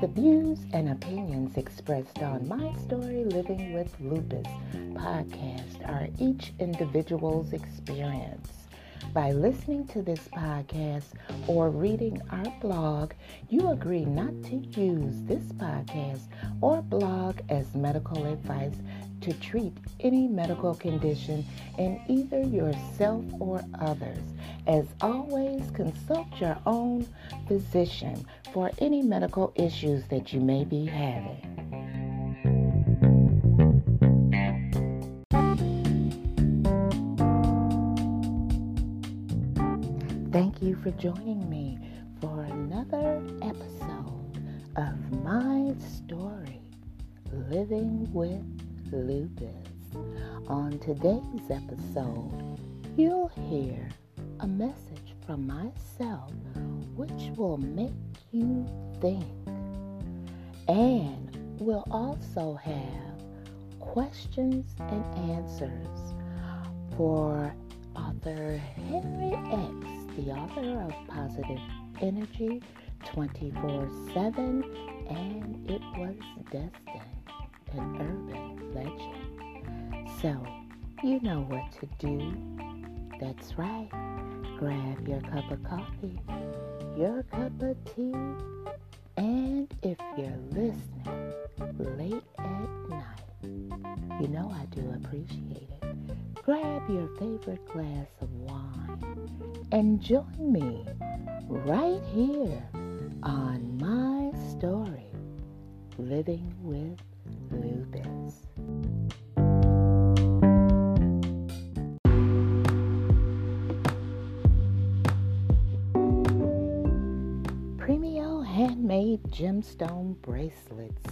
The views and opinions expressed on My Story Living with Lupus podcast are each individual's experience. By listening to this podcast or reading our blog, you agree not to use this podcast or blog as medical advice to treat any medical condition in either yourself or others. As always, consult your own physician for any medical issues that you may be having. Thank you for joining me for another episode of my story, Living with Lupus. On today's episode, you'll hear a message from myself which will make you think. And we'll also have questions and answers for author Henry X the author of Positive Energy 24 7, and it was destined, an urban legend. So, you know what to do. That's right. Grab your cup of coffee, your cup of tea, and if you're listening late at night, you know I do appreciate it. Grab your favorite glass of wine and join me right here on my story, Living with gemstone bracelets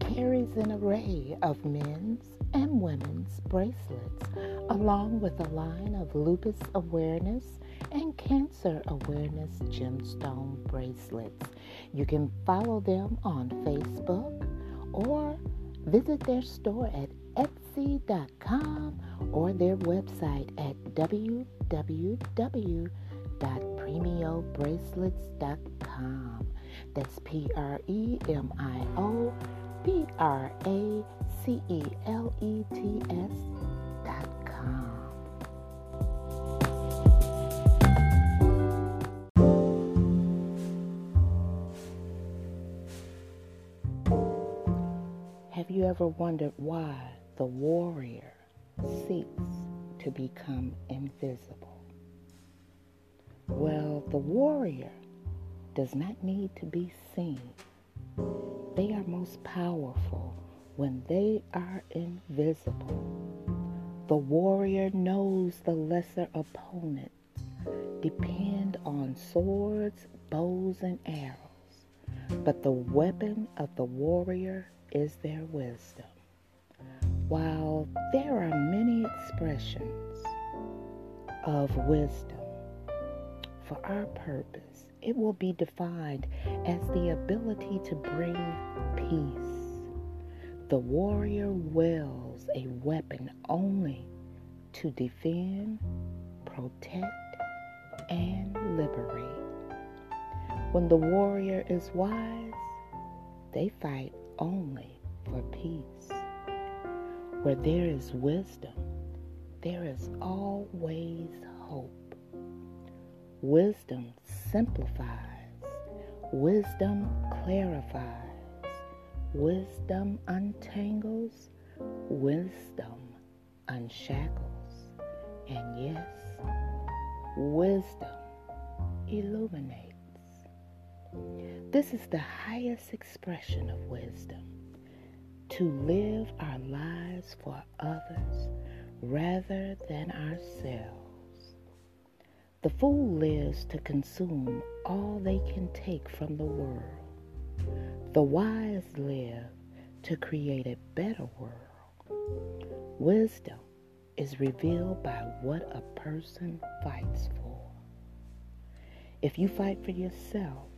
carries an array of men's and women's bracelets, along with a line of lupus awareness and cancer awareness gemstone bracelets. You can follow them on Facebook or visit their store at etsy.com or their website at www.premiobracelets.com. That's P R E M I O B R A C E L E T S dot com. Have you ever wondered why the warrior seeks to become invisible? Well, the warrior does not need to be seen. They are most powerful when they are invisible. The warrior knows the lesser opponent. depend on swords, bows, and arrows, but the weapon of the warrior is their wisdom. While there are many expressions of wisdom for our purpose, it will be defined as the ability to bring peace the warrior wields a weapon only to defend, protect, and liberate. When the warrior is wise, they fight only for peace. Where there is wisdom, there is always hope. Wisdom simplifies, wisdom clarifies. Wisdom untangles, wisdom unshackles, and yes, wisdom illuminates. This is the highest expression of wisdom. To live our lives for others rather than ourselves. The fool lives to consume all they can take from the world the wise live to create a better world. Wisdom is revealed by what a person fights for. If you fight for yourself,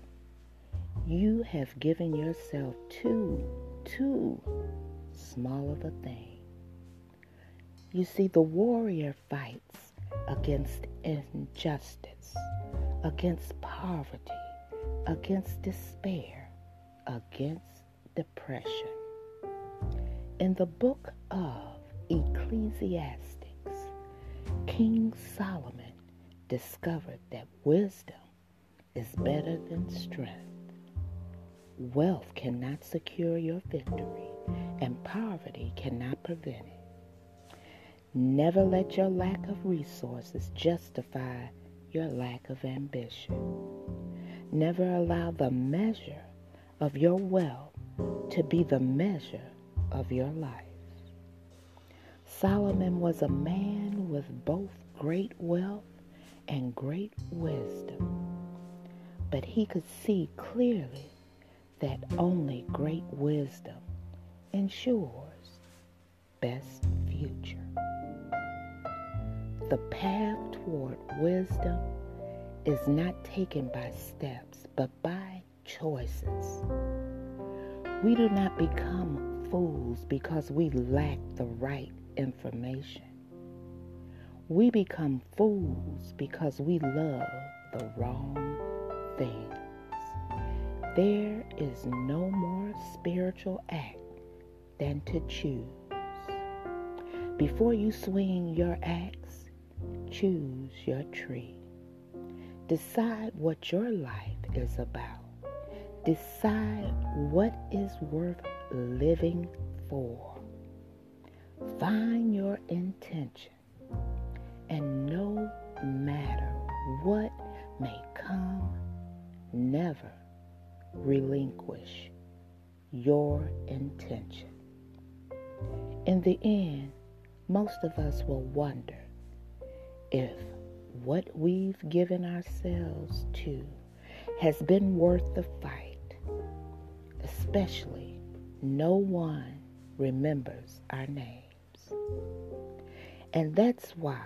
you have given yourself too, too small of a thing. You see, the warrior fights against injustice, against poverty, against despair, against depression. In the book of Ecclesiastes, King Solomon discovered that wisdom is better than strength. Wealth cannot secure your victory, and poverty cannot prevent it. Never let your lack of resources justify your lack of ambition. Never allow the measure of your wealth to be the measure of your life. Solomon was a man with both great wealth and great wisdom, but he could see clearly that only great wisdom ensures best future. The path toward wisdom is not taken by steps, but by choices. We do not become fools because we lack the right information. We become fools because we love the wrong things. There is no more spiritual act than to choose. Before you swing your axe, choose your tree. Decide what your life is about. Decide what is worth living for. Find your intention, and no matter what may come, never relinquish your intention. In the end, most of us will wonder if what we've given ourselves to has been worth the fight, especially no one remembers our names. And that's why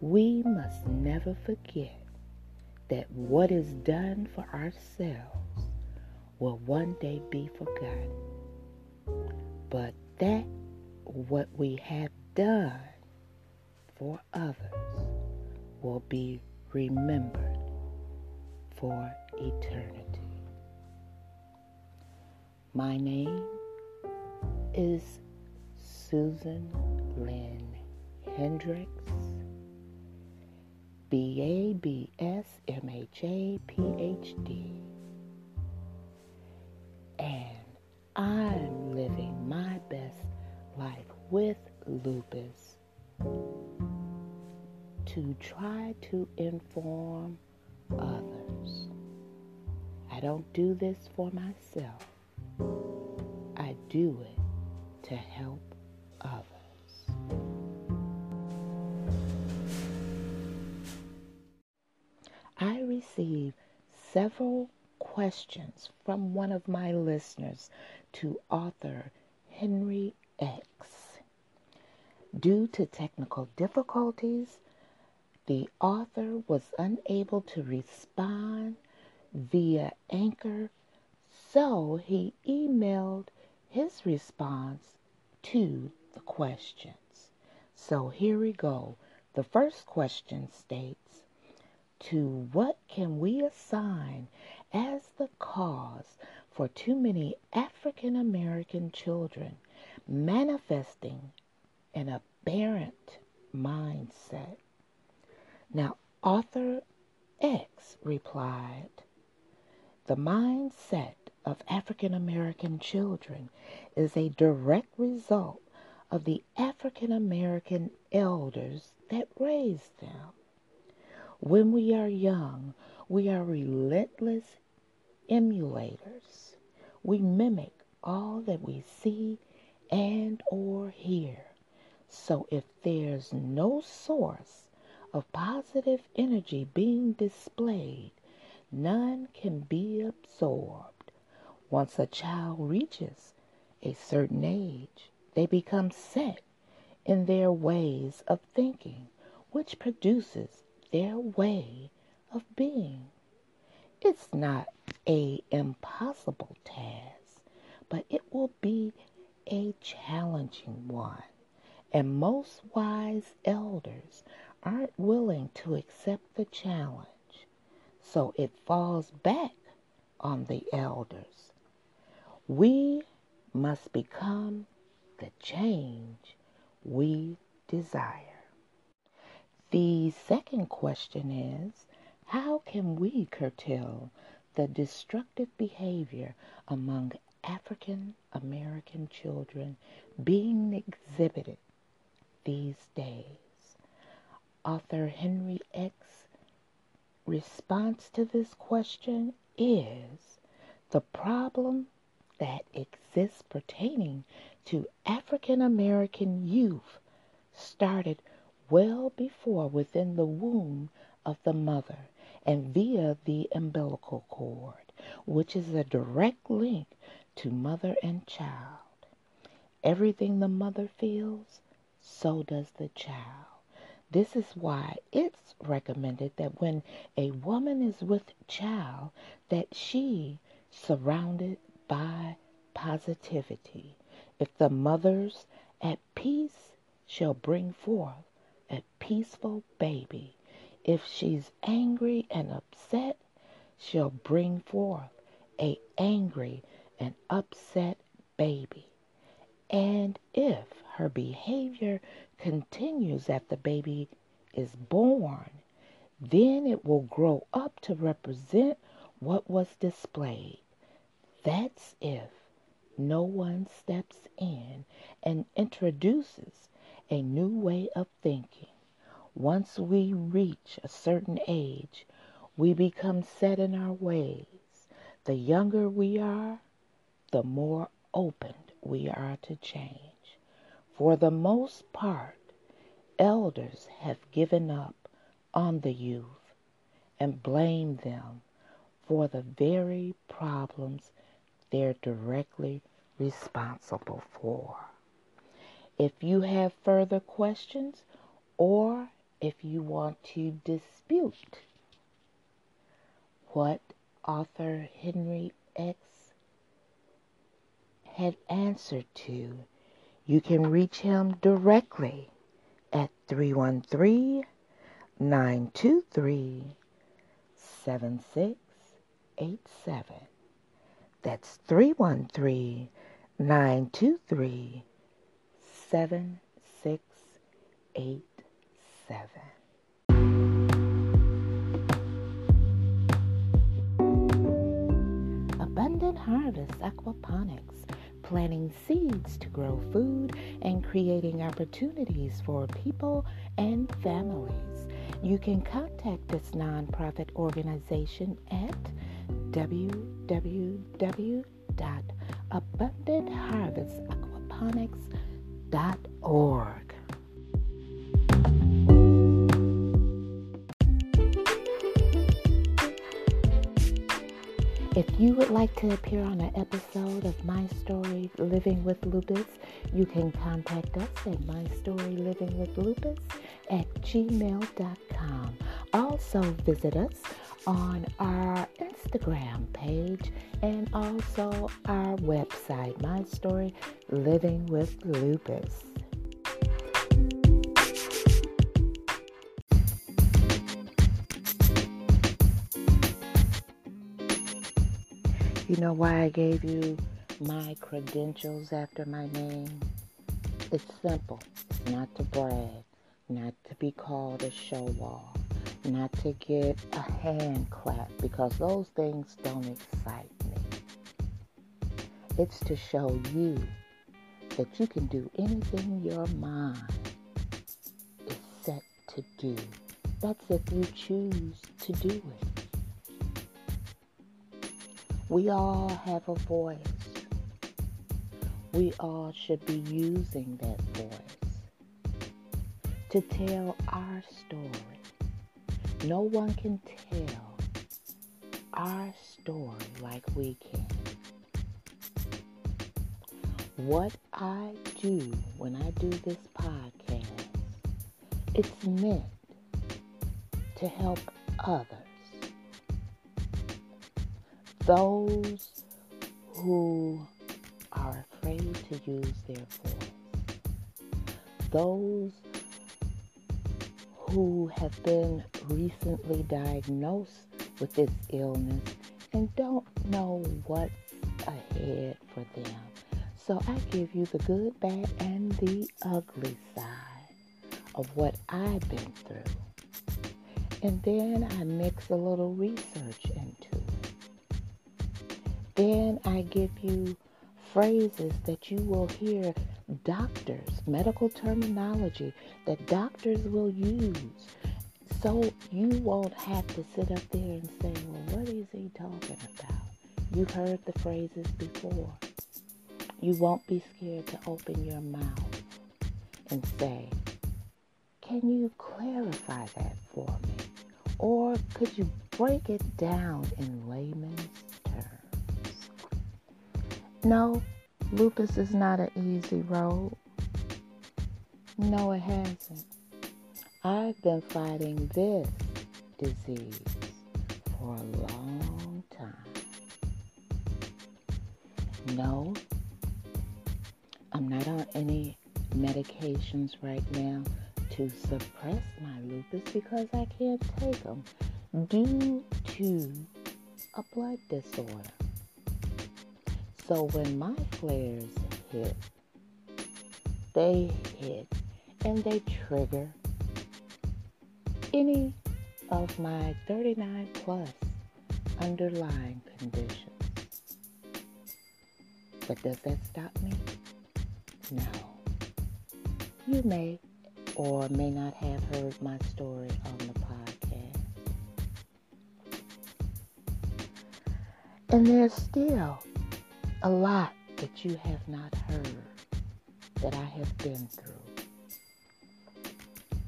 we must never forget that what is done for ourselves will one day be forgotten. But that what we have done for others will be remembered for eternity. My name is Susan Lynn Hendrix, B A B S M H A P H D, and I'm living my best life with lupus to try to inform others. I don't do this for myself. I do it to help others. I received several questions from one of my listeners to author Henry X. Due to technical difficulties, the author was unable to respond via Anchor, so he emailed his response to the questions. So here we go. The first question states To what can we assign as the cause for too many African American children manifesting an aberrant mindset? Now, author X replied, The mindset of African American children is a direct result of the African American elders that raised them. When we are young, we are relentless emulators. We mimic all that we see and or hear. So if there's no source of positive energy being displayed, none can be absorbed. Once a child reaches a certain age, they become set in their ways of thinking, which produces their way of being. It's not a impossible task, but it will be a challenging one. And most wise elders aren't willing to accept the challenge. So it falls back on the elders. We must become the change we desire. The second question is how can we curtail the destructive behavior among African American children being exhibited these days? Author Henry X response to this question is the problem that exists pertaining to African American youth started well before within the womb of the mother and via the umbilical cord, which is a direct link to mother and child. Everything the mother feels, so does the child. This is why it's recommended that when a woman is with child, that she surrounded by positivity. If the mother's at peace, shall bring forth a peaceful baby. If she's angry and upset, she'll bring forth a angry and upset baby. And if her behavior continues after the baby is born, then it will grow up to represent what was displayed. That's if no one steps in and introduces a new way of thinking. Once we reach a certain age, we become set in our ways. The younger we are, the more open we are to change. For the most part, elders have given up on the youth and blame them for the very problems they're directly responsible for. If you have further questions or if you want to dispute what author Henry X had answered to, you can reach him directly at 313 923 7687. That's 313 923 7687. Abundant Harvest Aquaponics planting seeds to grow food and creating opportunities for people and families. You can contact this nonprofit organization at www.abundantharvestaquaponics.org. If you would like to appear on an episode of My Story Living with Lupus, you can contact us at mystorylivingwithlupus at gmail.com. Also visit us on our Instagram page and also our website, My Story Living with Lupus. You know why I gave you my credentials after my name? It's simple. Not to brag, not to be called a show off, not to get a hand clap because those things don't excite me. It's to show you that you can do anything your mind is set to do. That's if you choose to do it. We all have a voice. We all should be using that voice to tell our story. No one can tell our story like we can. What I do when I do this podcast, it's meant to help others those who are afraid to use their voice, those who have been recently diagnosed with this illness and don't know what's ahead for them. So I give you the good, bad, and the ugly side of what I've been through. And then I mix a little research into. Then I give you phrases that you will hear doctors, medical terminology that doctors will use. So you won't have to sit up there and say, well, what is he talking about? You've heard the phrases before. You won't be scared to open your mouth and say, can you clarify that for me? Or could you break it down in layman's? No, lupus is not an easy road. No, it hasn't. I've been fighting this disease for a long time. No, I'm not on any medications right now to suppress my lupus because I can't take them due to a blood disorder. So when my flares hit, they hit and they trigger any of my 39 plus underlying conditions. But does that stop me? No. You may or may not have heard my story on the podcast. And there's still a lot that you have not heard that I have been through.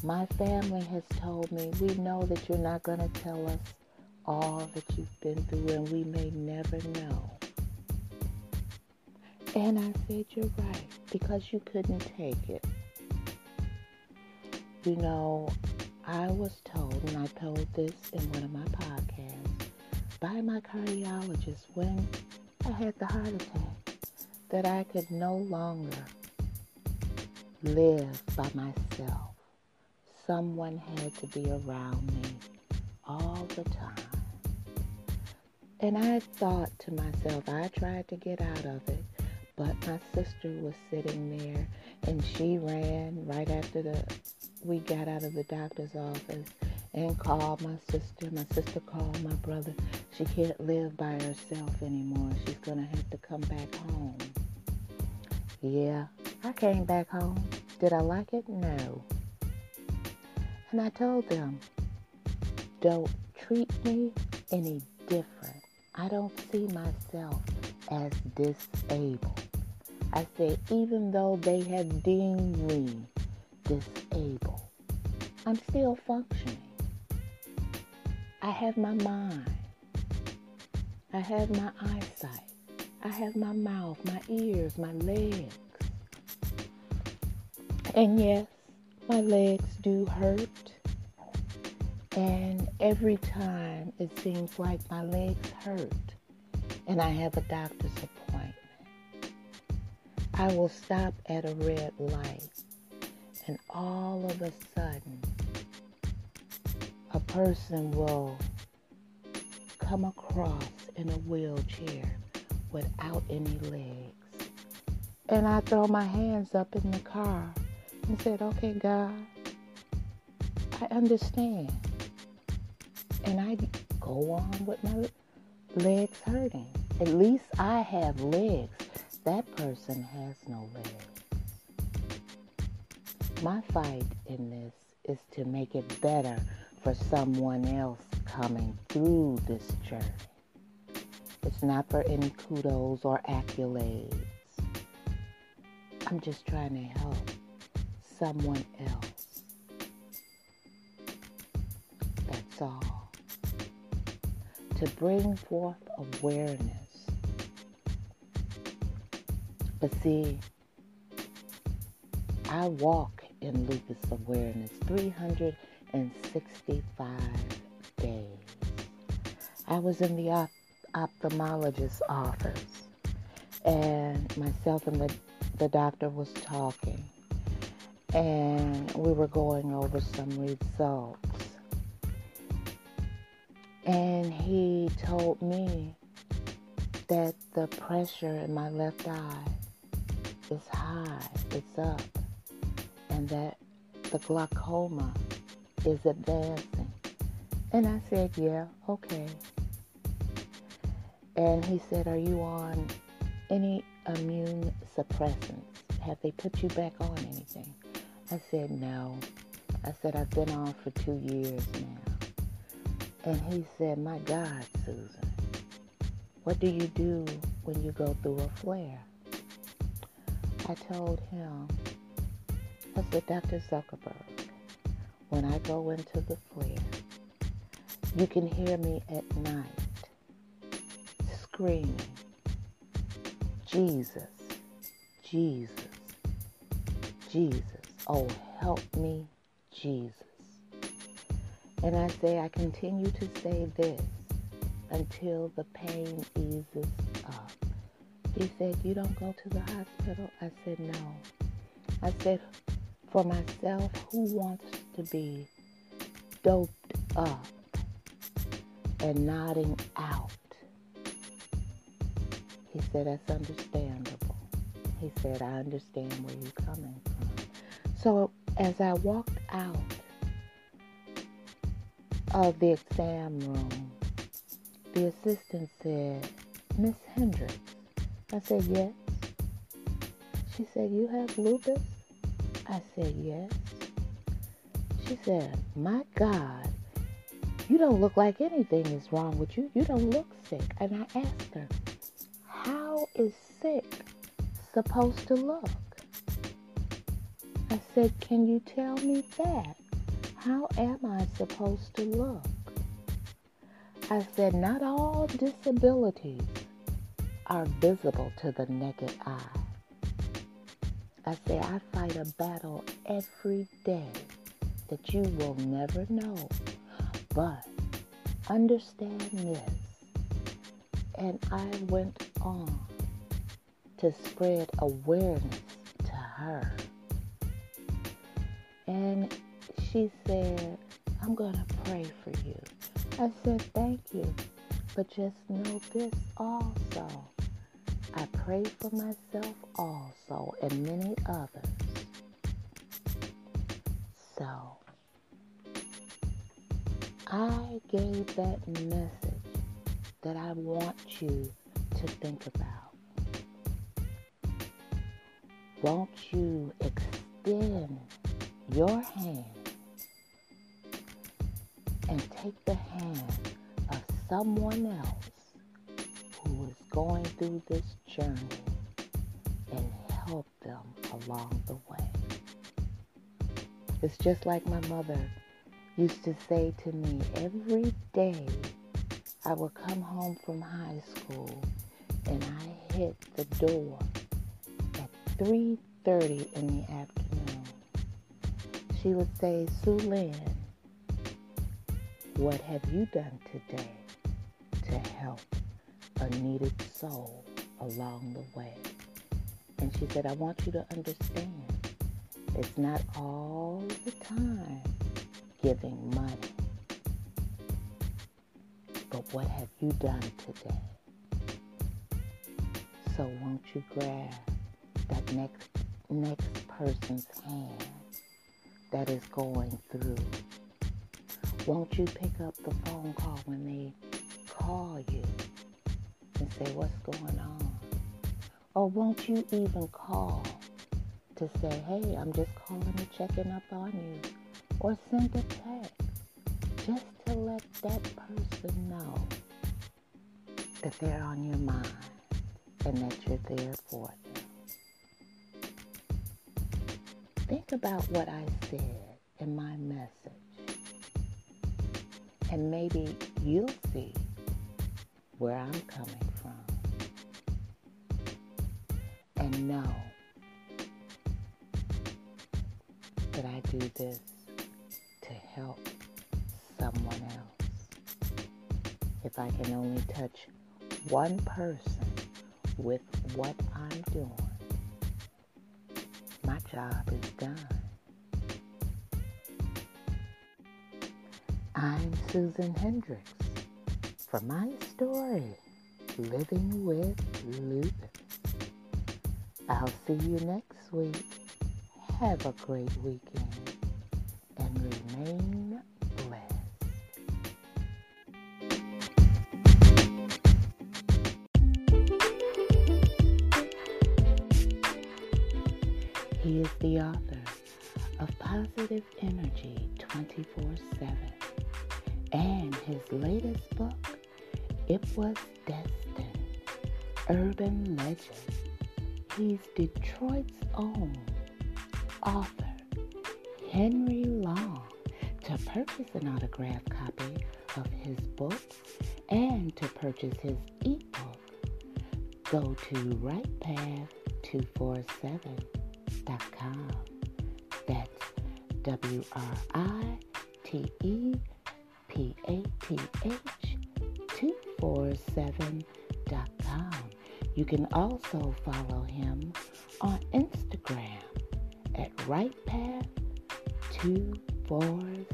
My family has told me, we know that you're not going to tell us all that you've been through, and we may never know. And I said, You're right, because you couldn't take it. You know, I was told, and I told this in one of my podcasts, by my cardiologist when I had the heart attack, that I could no longer live by myself. Someone had to be around me all the time. And I thought to myself, I tried to get out of it, but my sister was sitting there and she ran right after the we got out of the doctor's office and called my sister. My sister called my brother. She can't live by herself anymore. She's going to have to come back home. Yeah, I came back home. Did I like it? No. And I told them, don't treat me any different. I don't see myself as disabled. I said, even though they have deemed me disabled, I'm still functioning. I have my mind. I have my eyesight. I have my mouth, my ears, my legs. And yes, my legs do hurt. And every time it seems like my legs hurt and I have a doctor's appointment, I will stop at a red light and all of a sudden a person will come across in a wheelchair without any legs. And I throw my hands up in the car and said, okay, God, I understand. And I go on with my legs hurting. At least I have legs. That person has no legs. My fight in this is to make it better for someone else coming through this journey. It's not for any kudos or accolades. I'm just trying to help someone else. That's all. To bring forth awareness. But see, I walk in lupus awareness 300 and 65 days. I was in the op- ophthalmologist's office and myself and the, the doctor was talking. and we were going over some results. And he told me that the pressure in my left eye is high, it's up, and that the glaucoma is advancing. And I said, Yeah, okay. And he said, Are you on any immune suppressants? Have they put you back on anything? I said, No. I said, I've been on for two years now. And he said, My God, Susan, what do you do when you go through a flare? I told him, I said, Dr. Zuckerberg, when I go into the flare, you can hear me at night screaming, Jesus, Jesus, Jesus. Oh, help me, Jesus. And I say, I continue to say this until the pain eases up. He said, You don't go to the hospital? I said, No. I said, For myself, who wants to be doped up and nodding out? He said, That's understandable. He said, I understand where you're coming from. So as I walked out of the exam room, the assistant said, Miss Hendrix. I said, Yes. She said, You have lupus? I said, Yes. She said, My God, you don't look like anything is wrong with you. You don't look sick. And I asked her, How is sick supposed to look? I said, Can you tell me that? How am I supposed to look? I said, Not all disabilities are visible to the naked eye. I say, I fight a battle every day that you will never know. But understand this. And I went on to spread awareness to her. And she said, I'm going to pray for you. I said, Thank you. But just know this also. I pray for myself also and many others. I gave that message that I want you to think about. Won't you extend your hand and take the hand of someone else who is going through this journey and help them along the way. It's just like my mother used to say to me every day I would come home from high school and I hit the door at 3.30 in the afternoon. She would say, Sue Lynn, what have you done today to help a needed soul along the way? And she said, I want you to understand it's not all the time giving money. But what have you done today? So won't you grab that next next person's hand that is going through? Won't you pick up the phone call when they call you and say what's going on? Or won't you even call to say, hey, I'm just calling to checking up on you? Or send a text just to let that person know that they're on your mind and that you're there for them. Think about what I said in my message, and maybe you'll see where I'm coming from. And know that I do this help someone else. If I can only touch one person with what I'm doing, my job is done. I'm Susan Hendrix for my story, Living with Lupus. I'll see you next week. Have a great weekend. Was Destined Urban Legend. He's Detroit's own author, Henry Long. To purchase an autographed copy of his book and to purchase his ebook, go to WritePath247.com. That's W R I T E You can also follow him on Instagram at writepath247.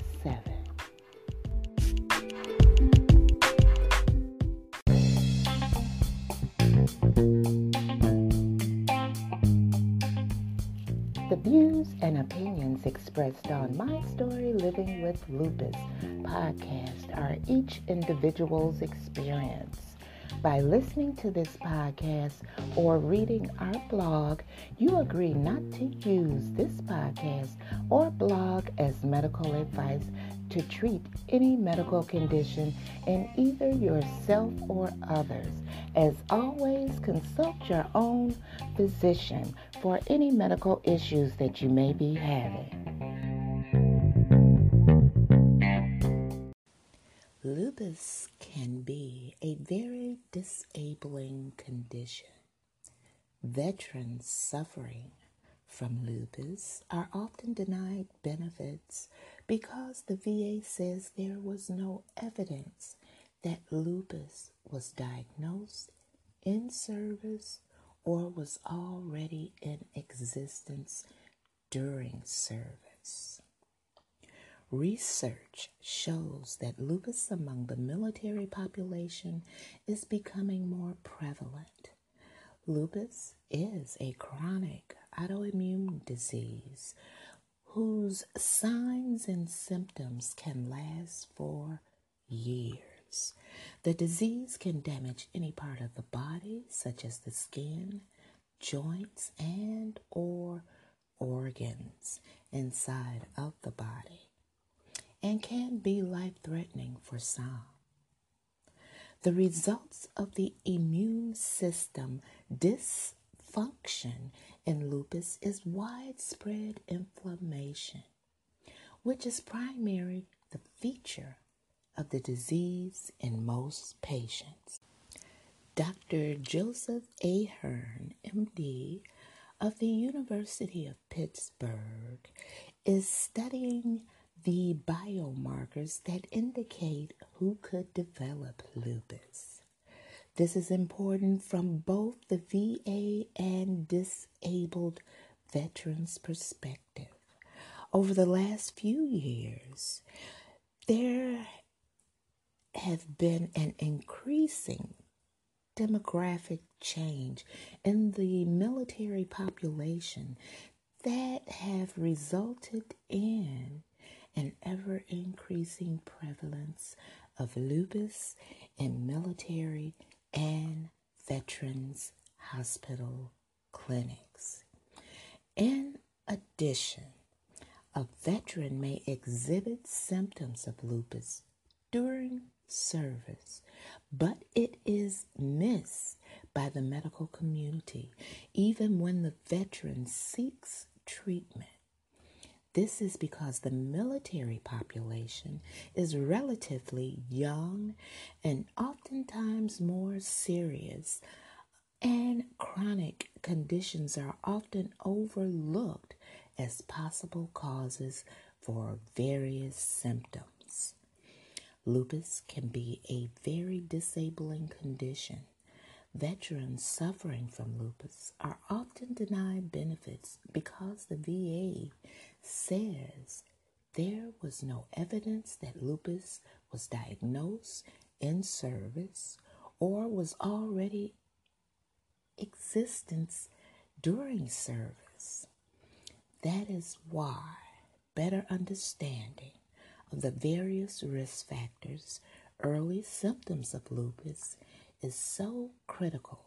The views and opinions expressed on My Story Living with Lupus podcast are each individual's experience. By listening to this podcast or reading our blog, you agree not to use this podcast or blog as medical advice to treat any medical condition in either yourself or others. As always, consult your own physician for any medical issues that you may be having. Lupus can be disabling condition. Veterans suffering from lupus are often denied benefits because the VA says there was no evidence that lupus was diagnosed in service or was already in existence during service. Research shows that lupus among the military population is becoming more prevalent. Lupus is a chronic autoimmune disease whose signs and symptoms can last for years. The disease can damage any part of the body such as the skin, joints and or organs inside of the body and can be life threatening for some. The results of the immune system dysfunction in lupus is widespread inflammation, which is primary the feature of the disease in most patients. Dr. Joseph Ahearn, MD, of the University of Pittsburgh, is studying the biomarkers that indicate who could develop lupus. This is important from both the VA and disabled veterans' perspective. Over the last few years, there have been an increasing demographic change in the military population that have resulted in an ever increasing prevalence of lupus in military and veterans hospital clinics. In addition, a veteran may exhibit symptoms of lupus during service, but it is missed by the medical community even when the veteran seeks treatment. This is because the military population is relatively young and oftentimes more serious, and chronic conditions are often overlooked as possible causes for various symptoms. Lupus can be a very disabling condition. Veterans suffering from lupus are often denied benefits because the VA says there was no evidence that lupus was diagnosed in service or was already existence during service. That is why better understanding of the various risk factors, early symptoms of lupus is so critical.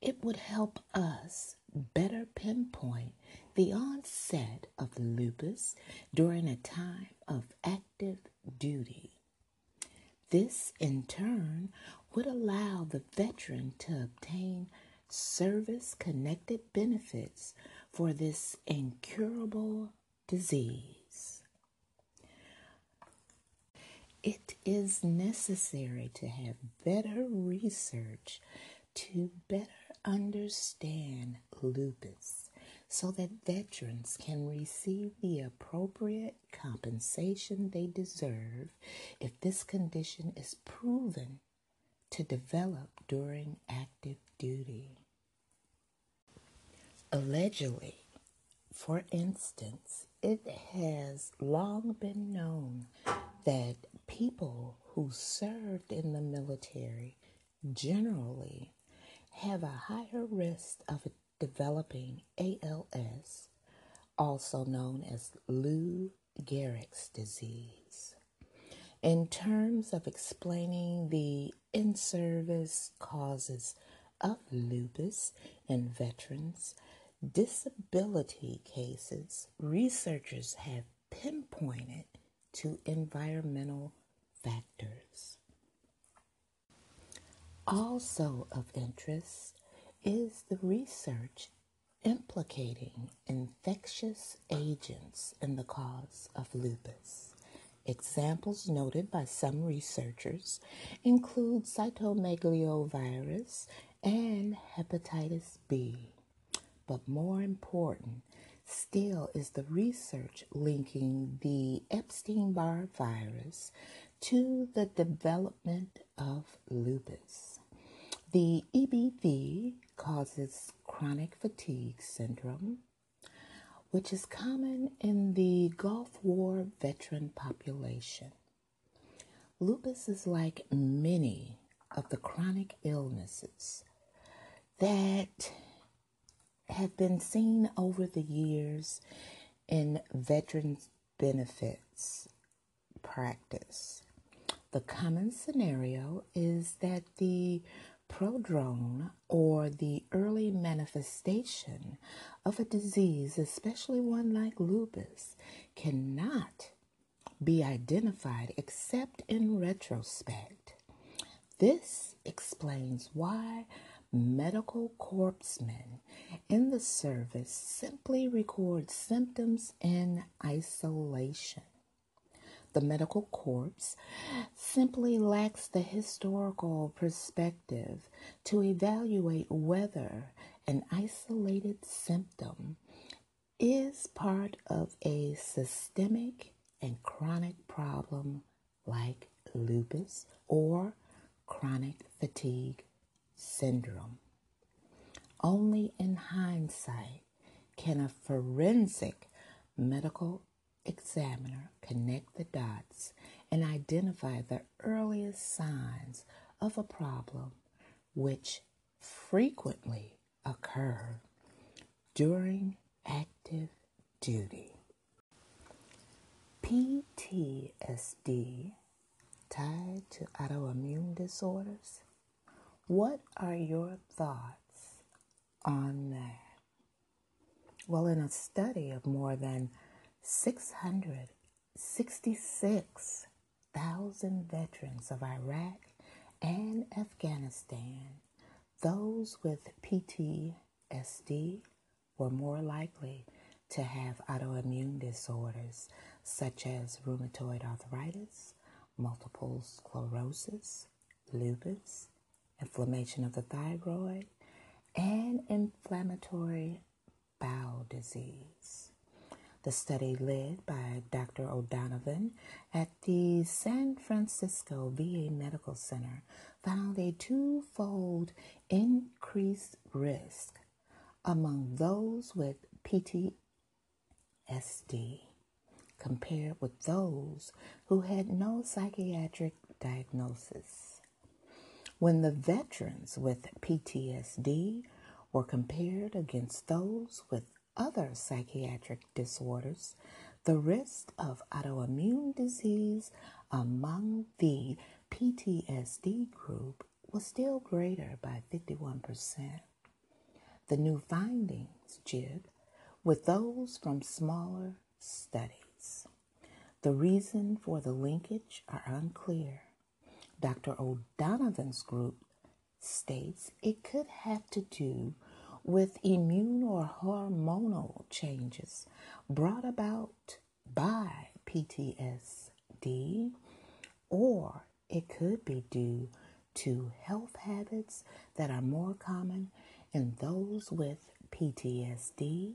It would help us better pinpoint the onset of lupus during a time of active duty. This, in turn, would allow the veteran to obtain service connected benefits for this incurable disease. It is necessary to have better research to better understand lupus so that veterans can receive the appropriate compensation they deserve if this condition is proven to develop during active duty. Allegedly, for instance, it has long been known that people who served in the military generally have a higher risk of developing ALS, also known as Lou Gehrig's disease. In terms of explaining the in service causes of lupus in veterans, disability cases, researchers have pinpointed to environmental factors. Also of interest is the research implicating infectious agents in the cause of lupus. Examples noted by some researchers include cytomegalovirus and hepatitis B. But more important still is the research linking the Epstein Barr virus to the development of lupus. The EBV causes chronic fatigue syndrome, which is common in the Gulf War veteran population. Lupus is like many of the chronic illnesses that have been seen over the years in veterans benefits practice. The common scenario is that the prodrome or the early manifestation of a disease, especially one like lupus, cannot be identified except in retrospect. This explains why medical corpsmen in the service simply record symptoms in isolation. The medical corps simply lacks the historical perspective to evaluate whether an isolated symptom is part of a systemic and chronic problem like lupus or chronic fatigue syndrome. Only in hindsight can a forensic medical examiner connect the dots and identify the earliest signs of a problem which frequently occur during active duty. PTSD tied to autoimmune disorders what are your thoughts on that? Well, in a study of more than 666,000 veterans of Iraq and Afghanistan, those with PTSD were more likely to have autoimmune disorders such as rheumatoid arthritis, multiple sclerosis, lupus, inflammation of the thyroid, and inflammatory bowel disease. The study led by Dr. O'Donovan at the San Francisco VA Medical Center found a twofold increased risk among those with PTSD compared with those who had no psychiatric diagnosis. When the veterans with PTSD were compared against those with other psychiatric disorders, the risk of autoimmune disease among the PTSD group was still greater by 51%. The new findings jib with those from smaller studies. The reason for the linkage are unclear. Dr. O'Donovan's group states it could have to do with immune or hormonal changes brought about by PTSD, or it could be due to health habits that are more common in those with PTSD,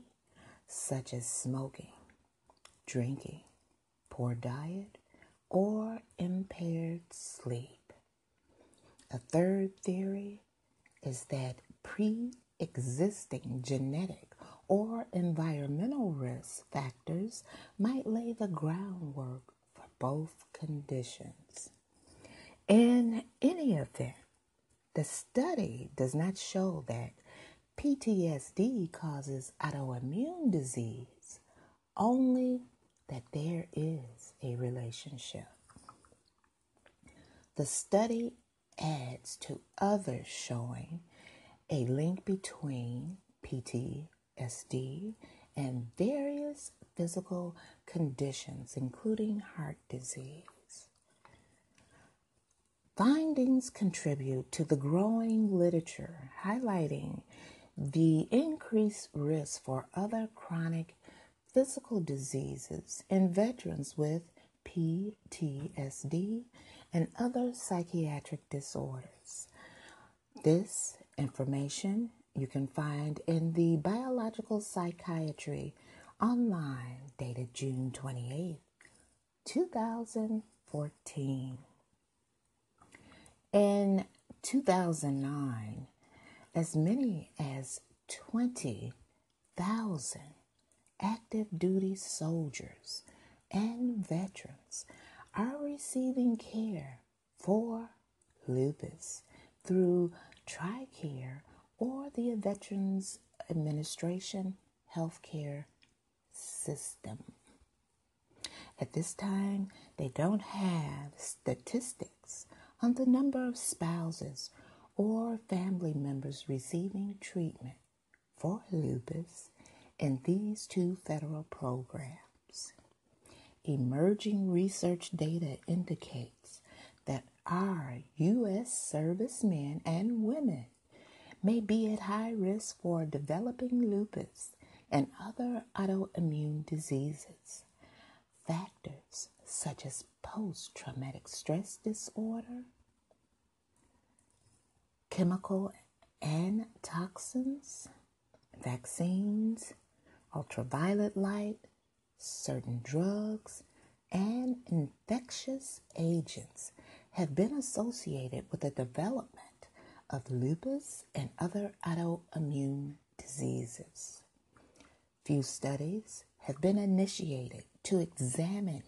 such as smoking, drinking, poor diet, or impaired sleep. A third theory is that pre existing genetic or environmental risk factors might lay the groundwork for both conditions. In any event, the study does not show that PTSD causes autoimmune disease, only that there is a relationship. The study adds to others showing a link between PTSD and various physical conditions, including heart disease. Findings contribute to the growing literature highlighting the increased risk for other chronic physical diseases in veterans with PTSD and other psychiatric disorders. This information you can find in the Biological Psychiatry online dated June 28, 2014. In 2009, as many as 20,000 active duty soldiers and veterans are receiving care for lupus through TRICARE or the Veterans Administration healthcare system. At this time, they don't have statistics on the number of spouses or family members receiving treatment for lupus in these two federal programs. Emerging research data indicates that our U.S. servicemen and women may be at high risk for developing lupus and other autoimmune diseases. Factors such as post traumatic stress disorder, chemical and toxins, vaccines, ultraviolet light, certain drugs, and infectious agents have been associated with the development of lupus and other autoimmune diseases. Few studies have been initiated to examine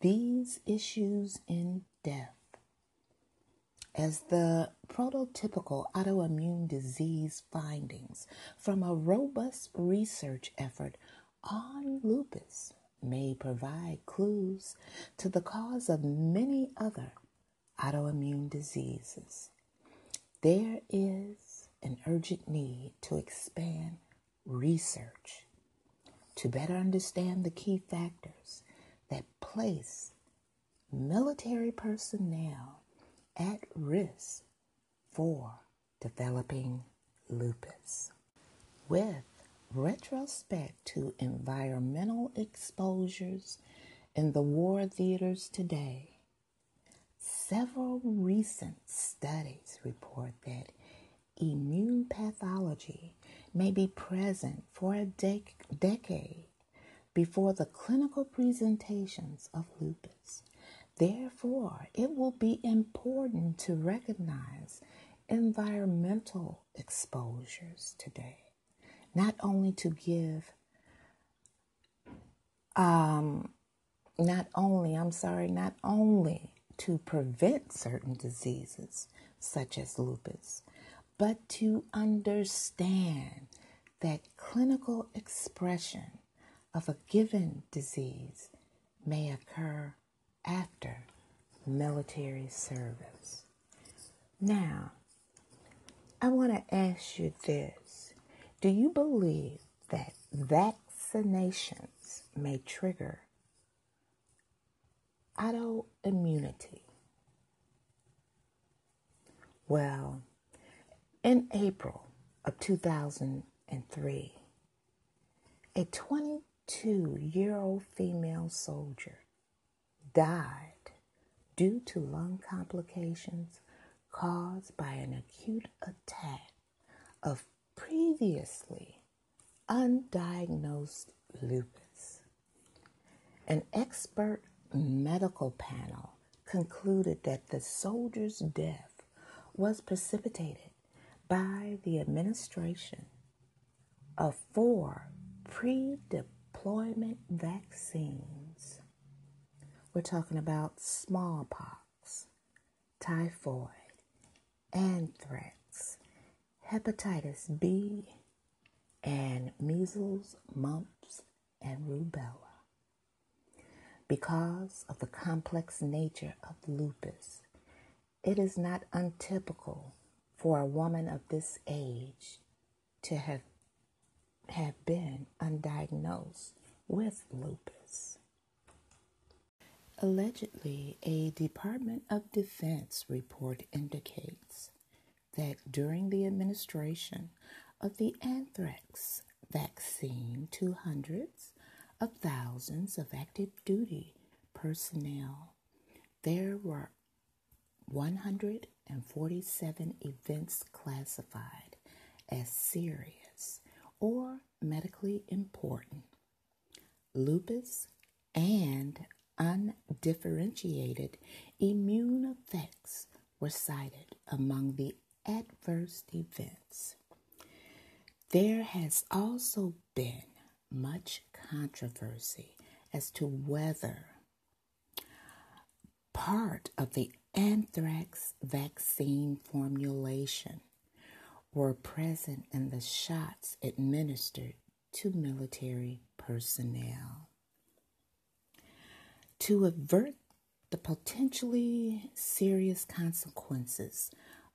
these issues in depth. As the prototypical autoimmune disease findings from a robust research effort on lupus may provide clues to the cause of many other autoimmune diseases. There is an urgent need to expand research to better understand the key factors that place military personnel at risk for developing lupus. With retrospect to environmental exposures in the war theaters today, Several recent studies report that immune pathology may be present for a dec- decade before the clinical presentations of lupus. Therefore, it will be important to recognize environmental exposures today, not only to give um, not only, I'm sorry, not only to prevent certain diseases such as lupus, but to understand that clinical expression of a given disease may occur after military service. Now, I want to ask you this Do you believe that vaccinations may trigger autoimmunity? Well, in April of 2003, a 22 year old female soldier died due to lung complications caused by an acute attack of previously undiagnosed lupus. An expert medical panel concluded that the soldier's death was precipitated by the administration of four pre deployment vaccines. We're talking about smallpox, typhoid, anthrax, hepatitis B, and measles, mumps, and rubella. Because of the complex nature of lupus, it is not untypical for a woman of this age to have have been undiagnosed with lupus. Allegedly, a Department of Defense report indicates that during the administration of the anthrax vaccine to hundreds of thousands of active duty personnel, there were 147 events classified as serious or medically important. Lupus and undifferentiated immune effects were cited among the adverse events. There has also been much controversy as to whether part of the anthrax vaccine formulation were present in the shots administered to military personnel. To avert the potentially serious consequences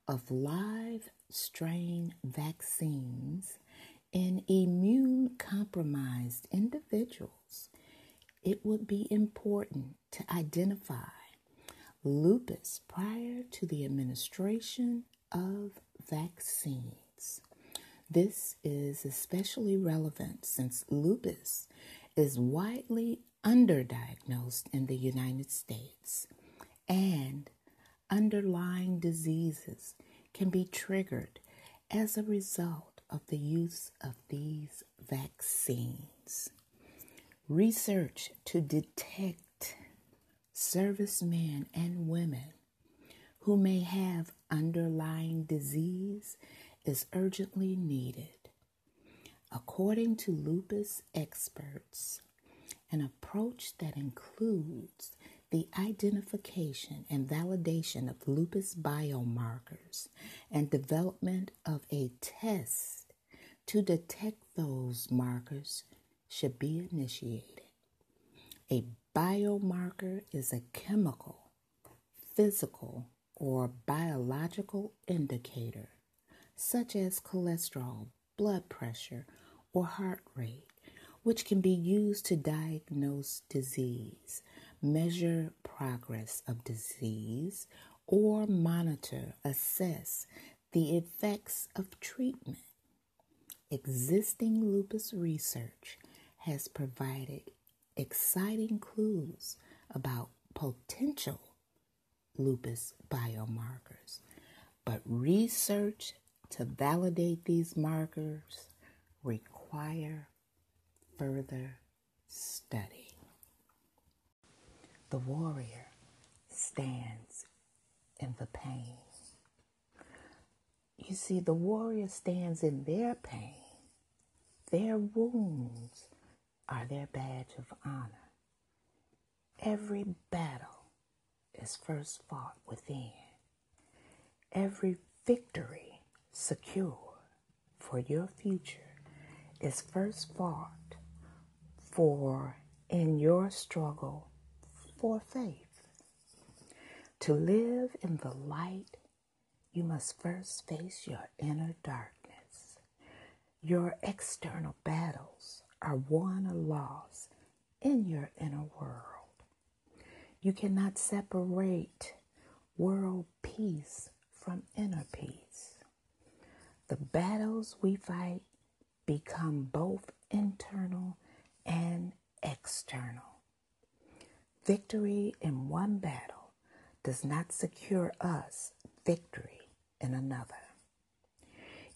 of live strain vaccines in immune compromised individuals, it would be important to identify lupus prior to the administration of vaccines. This is especially relevant since lupus is widely underdiagnosed in the United States and underlying diseases can be triggered as a result of the use of these vaccines. Research to detect servicemen and women who may have underlying disease is urgently needed. According to lupus experts, an approach that includes the identification and validation of lupus biomarkers and development of a test to detect those markers should be initiated. A biomarker is a chemical, physical, or biological indicator, such as cholesterol, blood pressure, or heart rate, which can be used to diagnose disease, measure progress of disease, or monitor, assess the effects of treatment. Existing lupus research has provided exciting clues about potential lupus biomarkers, but research to validate these markers require further study. The warrior stands in the pain. You see, the warrior stands in their pain. Their wounds are their badge of honor. every battle is first fought within. Every victory secure for your future is first fought for in your struggle for faith. To live in the light, you must first face your inner darkness. Your external battles are won or lost in your inner world. You cannot separate world peace from inner peace. The battles we fight become both internal and external. Victory in one battle does not secure us victory in another.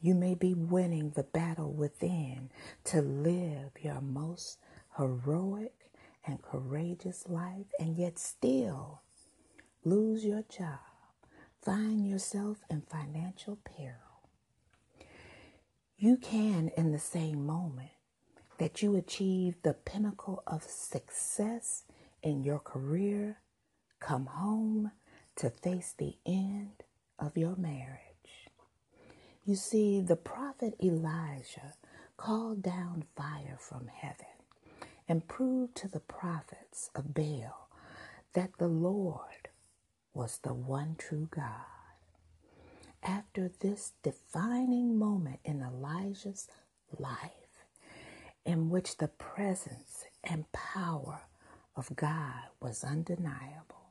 You may be winning the battle within to live your most heroic and courageous life and yet still lose your job, find yourself in financial peril. You can, in the same moment that you achieve the pinnacle of success in your career, come home to face the end of your marriage. You see, the prophet Elijah called down fire from heaven and proved to the prophets of Baal that the Lord was the one true God. After this defining moment in Elijah's life, in which the presence and power of God was undeniable.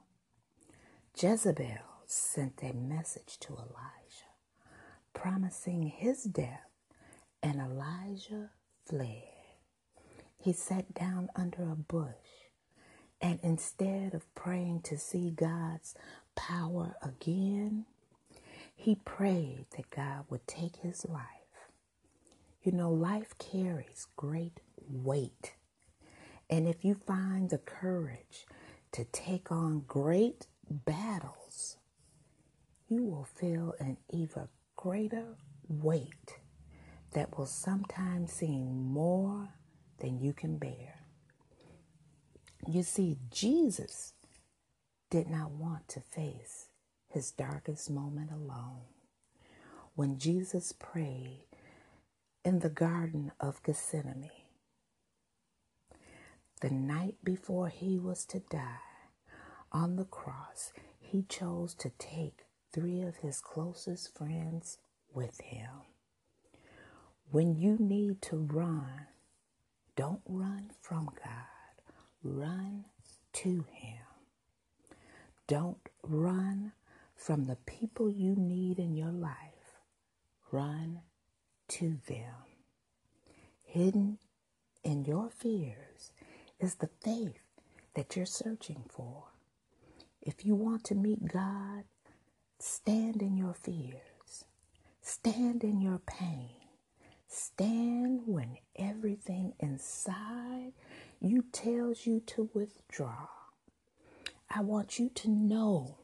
Jezebel sent a message to Elijah promising his death, and Elijah fled. He sat down under a bush, and instead of praying to see God's power again, he prayed that God would take his life. You know, life carries great weight and if you find the courage to take on great battles, you will feel an even greater weight that will sometimes seem more than you can bear. You see, Jesus did not want to face his darkest moment alone. When Jesus prayed in the Garden of Gethsemane, the night before he was to die on the cross, he chose to take three of his closest friends with him. When you need to run, don't run from God, run to him. Don't run from the people you need in your life, run to them. Hidden in your fears is the faith that you're searching for. If you want to meet God, stand in your fears, stand in your pain, stand when everything inside you tells you to withdraw. I want you to know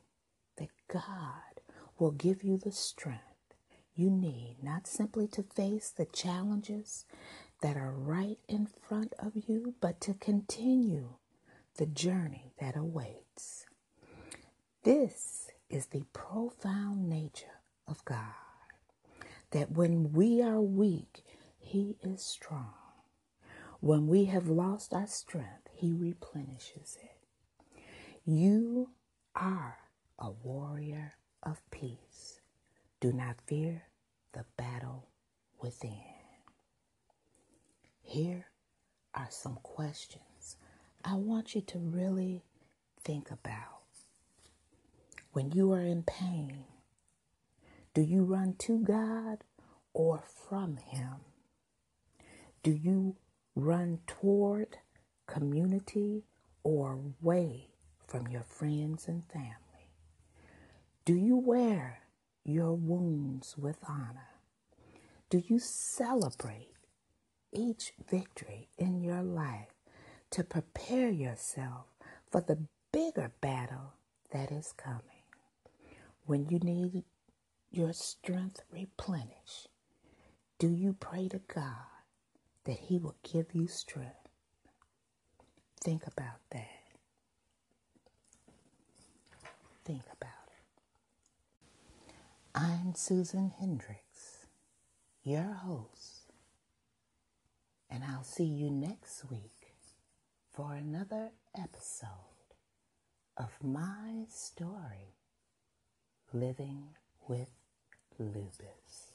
that God will give you the strength you need, not simply to face the challenges that are right in front of you, but to continue the journey that awaits. This is the profound nature of God that when we are weak, He is strong. When we have lost our strength, He replenishes it. You are a warrior of peace. Do not fear the battle within. Here are some questions I want you to really think about. When you are in pain, do you run to God or from Him? Do you run toward community or away from your friends and family? Do you wear your wounds with honor? Do you celebrate each victory in your life to prepare yourself for the bigger battle that is coming. When you need your strength replenished, do you pray to God that He will give you strength? Think about that. think about it. I'm Susan Hendrix, your host, and I'll see you next week for another episode of my story, Living with Lupus.